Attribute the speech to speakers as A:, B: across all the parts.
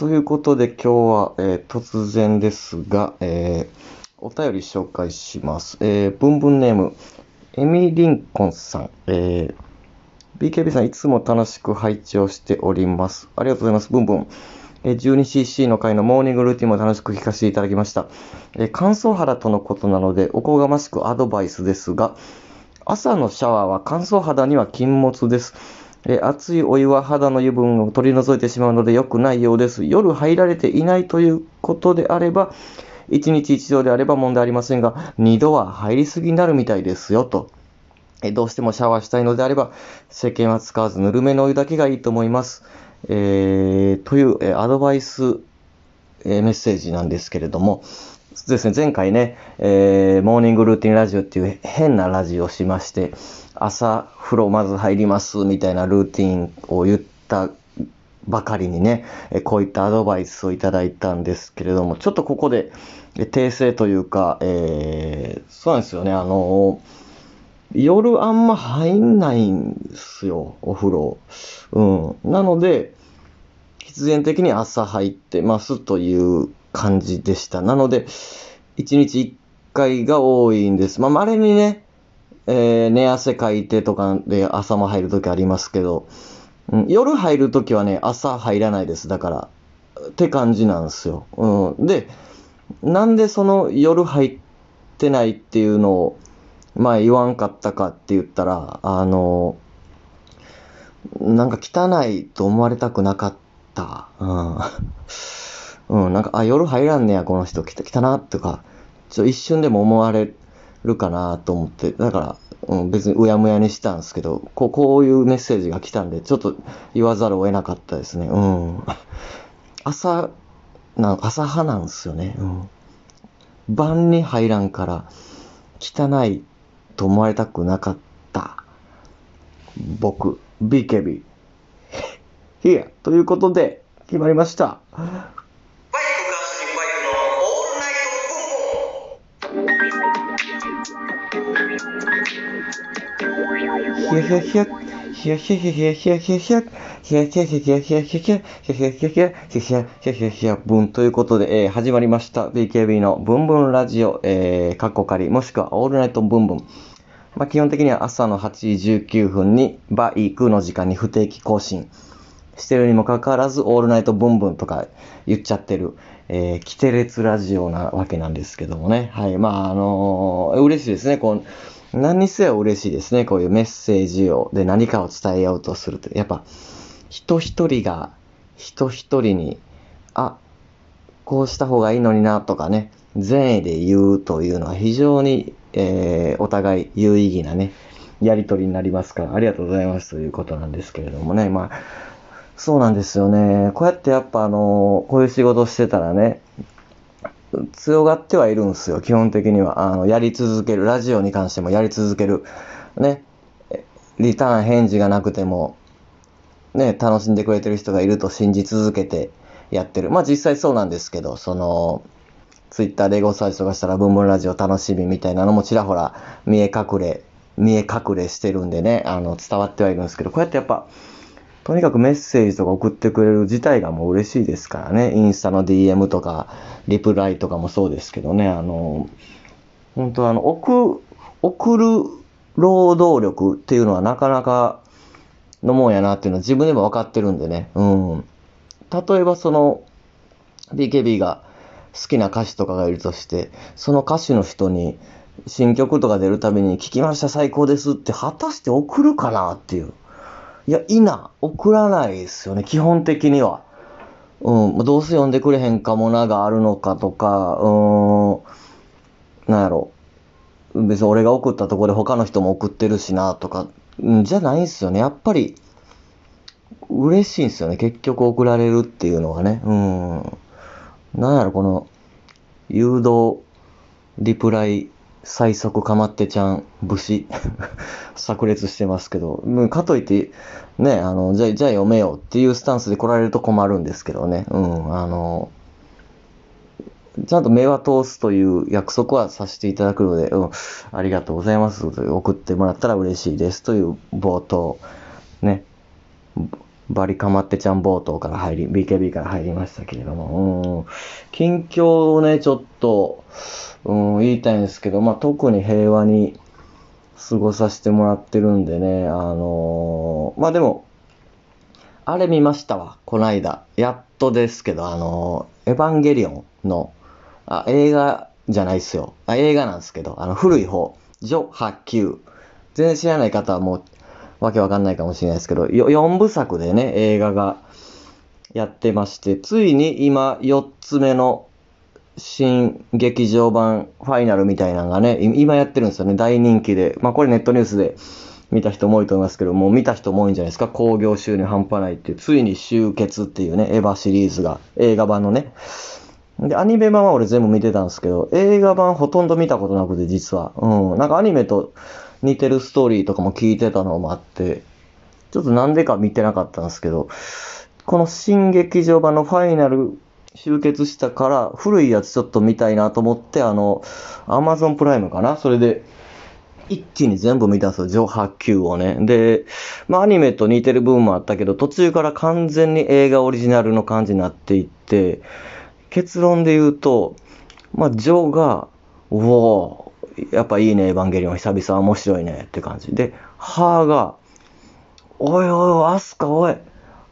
A: ということで今日は、えー突然ですが、えーお便り紹介します。えー、ブンブンネーム、エミリンコンさん。え、BKB さんいつも楽しく配置をしております。ありがとうございます。ブンブン。え 12cc の回のモーニングルーティンも楽しく聞かせていただきました。え乾燥肌とのことなので、おこがましくアドバイスですが、朝のシャワーは乾燥肌には禁物です。え熱いお湯は肌の油分を取り除いてしまうので良くないようです。夜入られていないということであれば、1日1度であれば問題ありませんが、2度は入りすぎになるみたいですよと。えどうしてもシャワーしたいのであれば、石鹸は使わずぬるめのお湯だけがいいと思います。えーという、えアドバイス、えメッセージなんですけれども、そうですね、前回ね、えーモーニングルーティンラジオっていう変なラジオをしまして、朝風呂まず入りますみたいなルーティンを言ったばかりにね、こういったアドバイスをいただいたんですけれども、ちょっとここで訂正というか、えーそうなんですよね、あの夜あんま入んないんですよ、お風呂。うん。なので、必然的に朝入ってますという感じでした。なので、1日1回が多いんです。まあ、稀にね、えー寝汗かいてとかで朝も入るときありますけど、うん、夜入るときはね、朝入らないです。だから、って感じなんですよ。うん。で、なんでその夜入ってないっていうのを、まあ言わんかったかって言ったら、あの、なんか汚いと思われたくなかった。うん。うん、なんか、あ、夜入らんねや、この人、来た、来たな、とか、ちょ、一瞬でも思われるかなと思って、だから、うん、別にうやむやにしたんですけど、こう、こういうメッセージが来たんで、ちょっと言わざるを得なかったですね。うん。朝、な朝派なんですよね。うん。晩に入らんから、汚いと思われたくなかった。僕、BKB。いや、ということで、決まりました。ぶんということで、えー始まりました。BKB のブンブンラジオ、えー、カッコ仮、もしくはオールナイトブンブン。まあ、基本的には朝の8時19分にバイクの時間に不定期更新してるにもかかわらず、オールナイトブンブンとか言っちゃってる、えー、キテレツラジオなわけなんですけどもね。はい。まあ、あのー嬉しいですね。こう、何にせよ嬉しいですね。こういうメッセージを、で何かを伝えようとすると。やっぱ、人一人が、人一人に、あ、こうした方がいいのになとかね、善意で言うというのは非常に、えーお互い有意義なね、やりとりになりますから、ありがとうございますということなんですけれどもね、まあ、そうなんですよね。こうやってやっぱあの、こういう仕事してたらね、強がってはいるんですよ、基本的には。あの、やり続ける。ラジオに関してもやり続ける。ね。リターン返事がなくても、ね、楽しんでくれてる人がいると信じ続けてやってる。まあ実際そうなんですけど、その、ツイッターでエゴサーチとかしたら、ブンブンラジオ楽しみみたいなのもちらほら見え隠れ、見え隠れしてるんでね、あの、伝わってはいるんですけど、こうやってやっぱ、とにかくメッセージとか送ってくれる自体がもう嬉しいですからね。インスタの DM とか、リプライとかもそうですけどね。あの、本当あの、送、送る労働力っていうのはなかなかのもんやなっていうのは自分でも分かってるんでね。うん。例えばその、BKB が好きな歌手とかがいるとして、その歌手の人に新曲とか出るたびに聞きました最高ですって果たして送るかなっていう。いや、いな、送らないですよね、基本的には。うん、どうせ読んでくれへんかもながあるのかとか、うーん、なんやろ。別に俺が送ったとこで他の人も送ってるしなとか、じゃないんすよね。やっぱり、嬉しいんすよね。結局送られるっていうのがね。うん。なんやろ、この、誘導、リプライ、最速かまってちゃん、節、炸裂してますけど、うんかといって、ね、あの、じゃ、じゃあ読めよっていうスタンスで来られると困るんですけどね。うん、あの、ちゃんと目は通すという約束はさせていただくので、うん、ありがとうございます。送ってもらったら嬉しいですという冒頭。ね。バリカマってちゃん冒頭から入り、BKB から入りましたけれども、うん、近況をね、ちょっと、うん、言いたいんですけど、まあ、特に平和に過ごさせてもらってるんでね、あのーまあ、でも、あれ見ましたわ、こないだ。やっとですけど、あのーエヴァンゲリオンの、あ、映画じゃないっすよ。あ、映画なんですけど、あの、古い方、ジョ8級。全然知らない方はもう、わけわかんないかもしれないですけど、4部作でね、映画がやってまして、ついに今4つ目の新劇場版ファイナルみたいなのがね、今やってるんですよね、大人気で。まあこれネットニュースで見た人も多いと思いますけど、もう見た人も多いんじゃないですか、興行収入半端ないっていう、ついに集結っていうね、エヴァシリーズが、映画版のね。で、アニメ版は俺全部見てたんですけど、映画版ほとんど見たことなくて、実は。うん。なんかアニメと似てるストーリーとかも聞いてたのもあって、ちょっとなんでか見てなかったんですけど、この新劇場版のファイナル集結したから、古いやつちょっと見たいなと思って、あの、アマゾンプライムかな？それで、一気に全部見たんですよ、上波級をね。で、まあアニメと似てる部分もあったけど、途中から完全に映画オリジナルの感じになっていって、結論で言うと、まあ、ジョーが、おおやっぱいいね、エヴァンゲリオン、久々面白いねって感じ。で、ハーが、おいおい、アスカ、おい、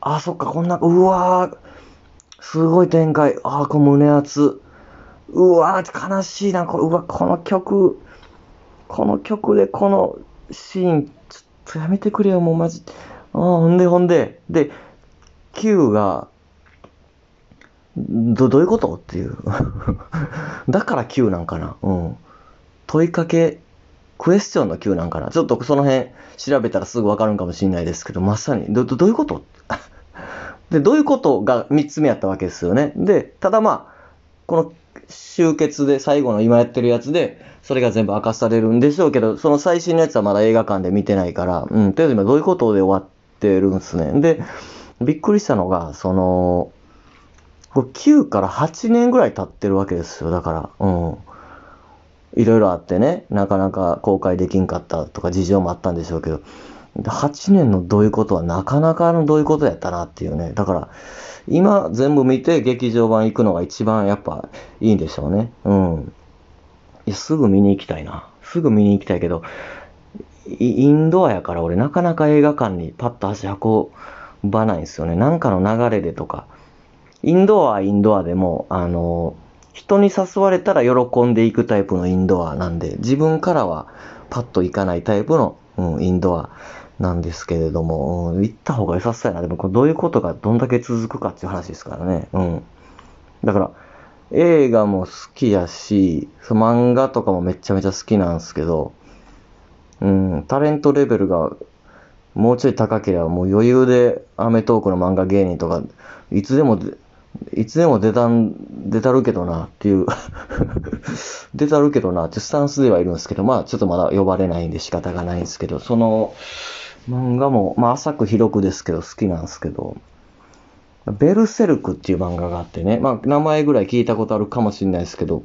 A: あ、そっか、こんな、うわー、すごい展開、あー、この胸熱、うわー、悲しいな、これ、うわ、この曲、この曲でこのシーン、ちょっとやめてくれよ、もうマジ。あ、ほんでほんで、で、Q が、ど、どういうこと？っていう。だから Q なんかな。うん。問いかけ、クエスチョンの Q なんかな。ちょっとその辺調べたらすぐわかるんかもしれないですけど、まさに、ど、どういうこと？で、どういうことが3つ目やったわけですよね。で、ただまあ、この集結で最後の今やってるやつで、それが全部明かされるんでしょうけど、その最新のやつはまだ映画館で見てないから、うん、とりあえず今どういうことで終わってるんですね。で、びっくりしたのが、その、これ9から8年ぐらい経ってるわけですよ。だから、うん。いろいろあってね、なかなか公開できんかったとか事情もあったんでしょうけど、8年のどういうことはなかなかのどういうことやったなっていうね。だから、今全部見て劇場版行くのが一番やっぱいいんでしょうね。うん。いや、すぐ見に行きたいな。すぐ見に行きたいけど、イインドアやから俺なかなか映画館にパッと足運ばないんですよね。なんかの流れでとか。インドアはインドアでも、あの、人に誘われたら喜んでいくタイプのインドアなんで、自分からはパッと行かないタイプの、うん、インドアなんですけれども、うん、行った方が良さそうやな。でもこれどういうことがどんだけ続くかっていう話ですからね。うん。だから、映画も好きやし、漫画とかもめちゃめちゃ好きなんですけど、うん、タレントレベルがもうちょい高ければもう余裕でアメトークの漫画芸人とか、いつでも、いつでも出たん、出たるけどなっていう 出たるけどなっていうスタンスではいるんですけど、まあちょっとまだ呼ばれないんで仕方がないんですけど、その漫画も、まあ浅く広くですけど好きなんですけど、ベルセルクっていう漫画があってね、まあ名前ぐらい聞いたことあるかもしれないですけど、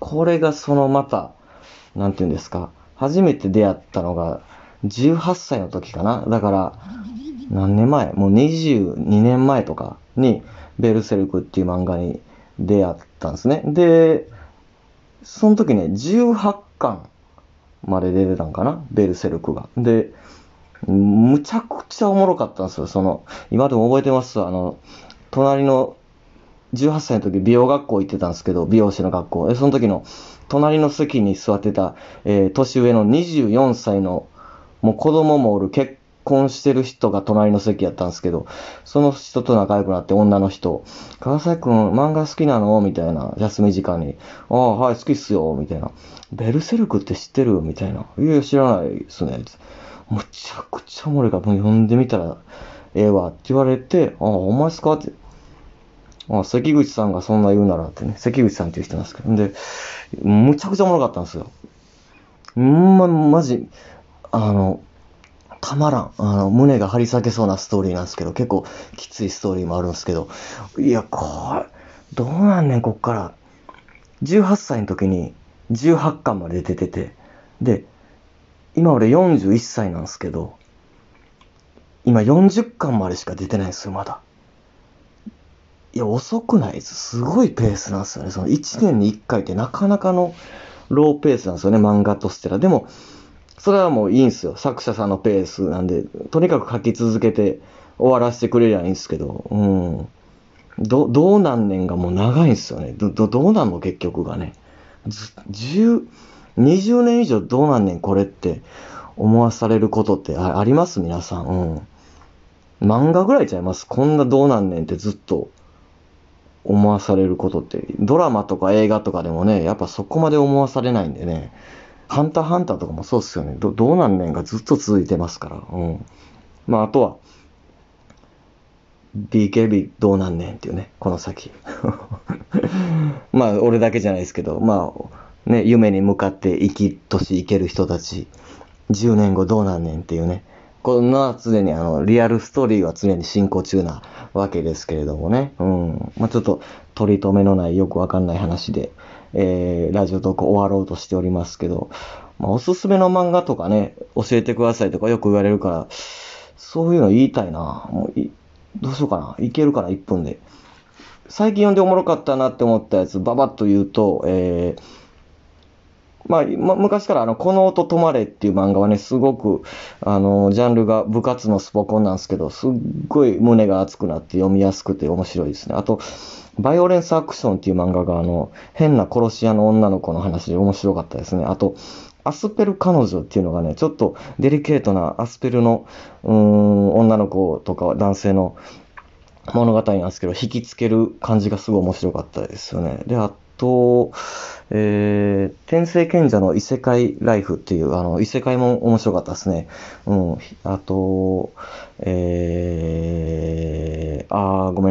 A: これがそのまた、なんていうんですか、初めて出会ったのが18歳の時かな。だから、何年前？もう22年前とかに、ベルセルクっていう漫画に出会ったんですね。で、その時ね、18巻まで出てたんかな？ベルセルクが。で、むちゃくちゃおもろかったんですよ。その、今でも覚えてますあの、隣の、18歳の時美容学校行ってたんですけど、美容師の学校。え、その時の、隣の席に座ってた、えー年上の24歳の、もう子供もおる結婚してる人が隣の席やったんですけど、その人と仲良くなって女の人、川崎くん漫画好きなの？みたいな、休み時間に。ああ、はい、好きっすよ、みたいな。ベルセルクって知ってる？みたいな。いや、知らないっすね。むちゃくちゃおもろいから、もう読んでみたらええわって言われて、ああ、お前っすか？って。ああ、関口さんがそんな言うならってね、関口さんっていう人なんですけど。で、むちゃくちゃおもろかったんですよ。うんま、マジ、あの、たまらん。あの、胸が張り裂けそうなストーリーなんですけど、結構きついストーリーもあるんですけど、いや、これ、どうなんねん、こっから。18歳の時に18巻まで出てて、で、今俺41歳なんですけど、今40巻までしか出てないんですよ、まだ。いや、遅くないです。すごいペースなんですよね。その1年に1回ってなかなかのローペースなんですよね、漫画としては。でも、それはもういいんですよ。作者さんのペースなんで、とにかく書き続けて終わらせてくれりゃいいんですけど、うん。ど、どうなんねんがもう長いんすよね。ど、ど、どうなんの結局がね。ず10、20年以上どうなんねんこれって思わされることってああります？皆さん。うん。漫画ぐらいちゃいます？こんなどうなんねんってずっと思わされることって。ドラマとか映画とかでもね、やっぱそこまで思わされないんでね。ハンターハンターとかもそうっすよね。ど、どうなんねんがずっと続いてますから。うん。まああとは、BKB どうなんねんっていうね、この先。まあ俺だけじゃないですけど、まあね、夢に向かって生きとし生ける人たち、10年後どうなんねんっていうね。こんな常にあの、リアルストーリーは常に進行中なわけですけれどもね。うん。まあちょっと取り留めのないよくわかんない話で、えー、ラジオトーク終わろうとしておりますけど、まあおすすめの漫画とかね、教えてくださいとかよく言われるから、そういうの言いたいな。もういどうしようかな。いけるかな、1分で。最近読んでおもろかったなって思ったやつ、ばばっと言うと、えー、まあ、ま昔からあの、この音止まれっていう漫画はね、すごく、あの、ジャンルが部活のスポコンなんですけど、すっごい胸が熱くなって読みやすくて面白いですね。あと、バイオレンスアクションっていう漫画が、あの、変な殺し屋の女の子の話で面白かったですね。あと、アスペル彼女っていうのがね、ちょっとデリケートなアスペルの、うん、女の子とか男性の物語なんですけど、引きつける感じがすごい面白かったですよね。で、あと、えー、天聖賢者の異世界ライフっていう、あの、異世界も面白かったですね。うん。あと、えー、あー、ごめん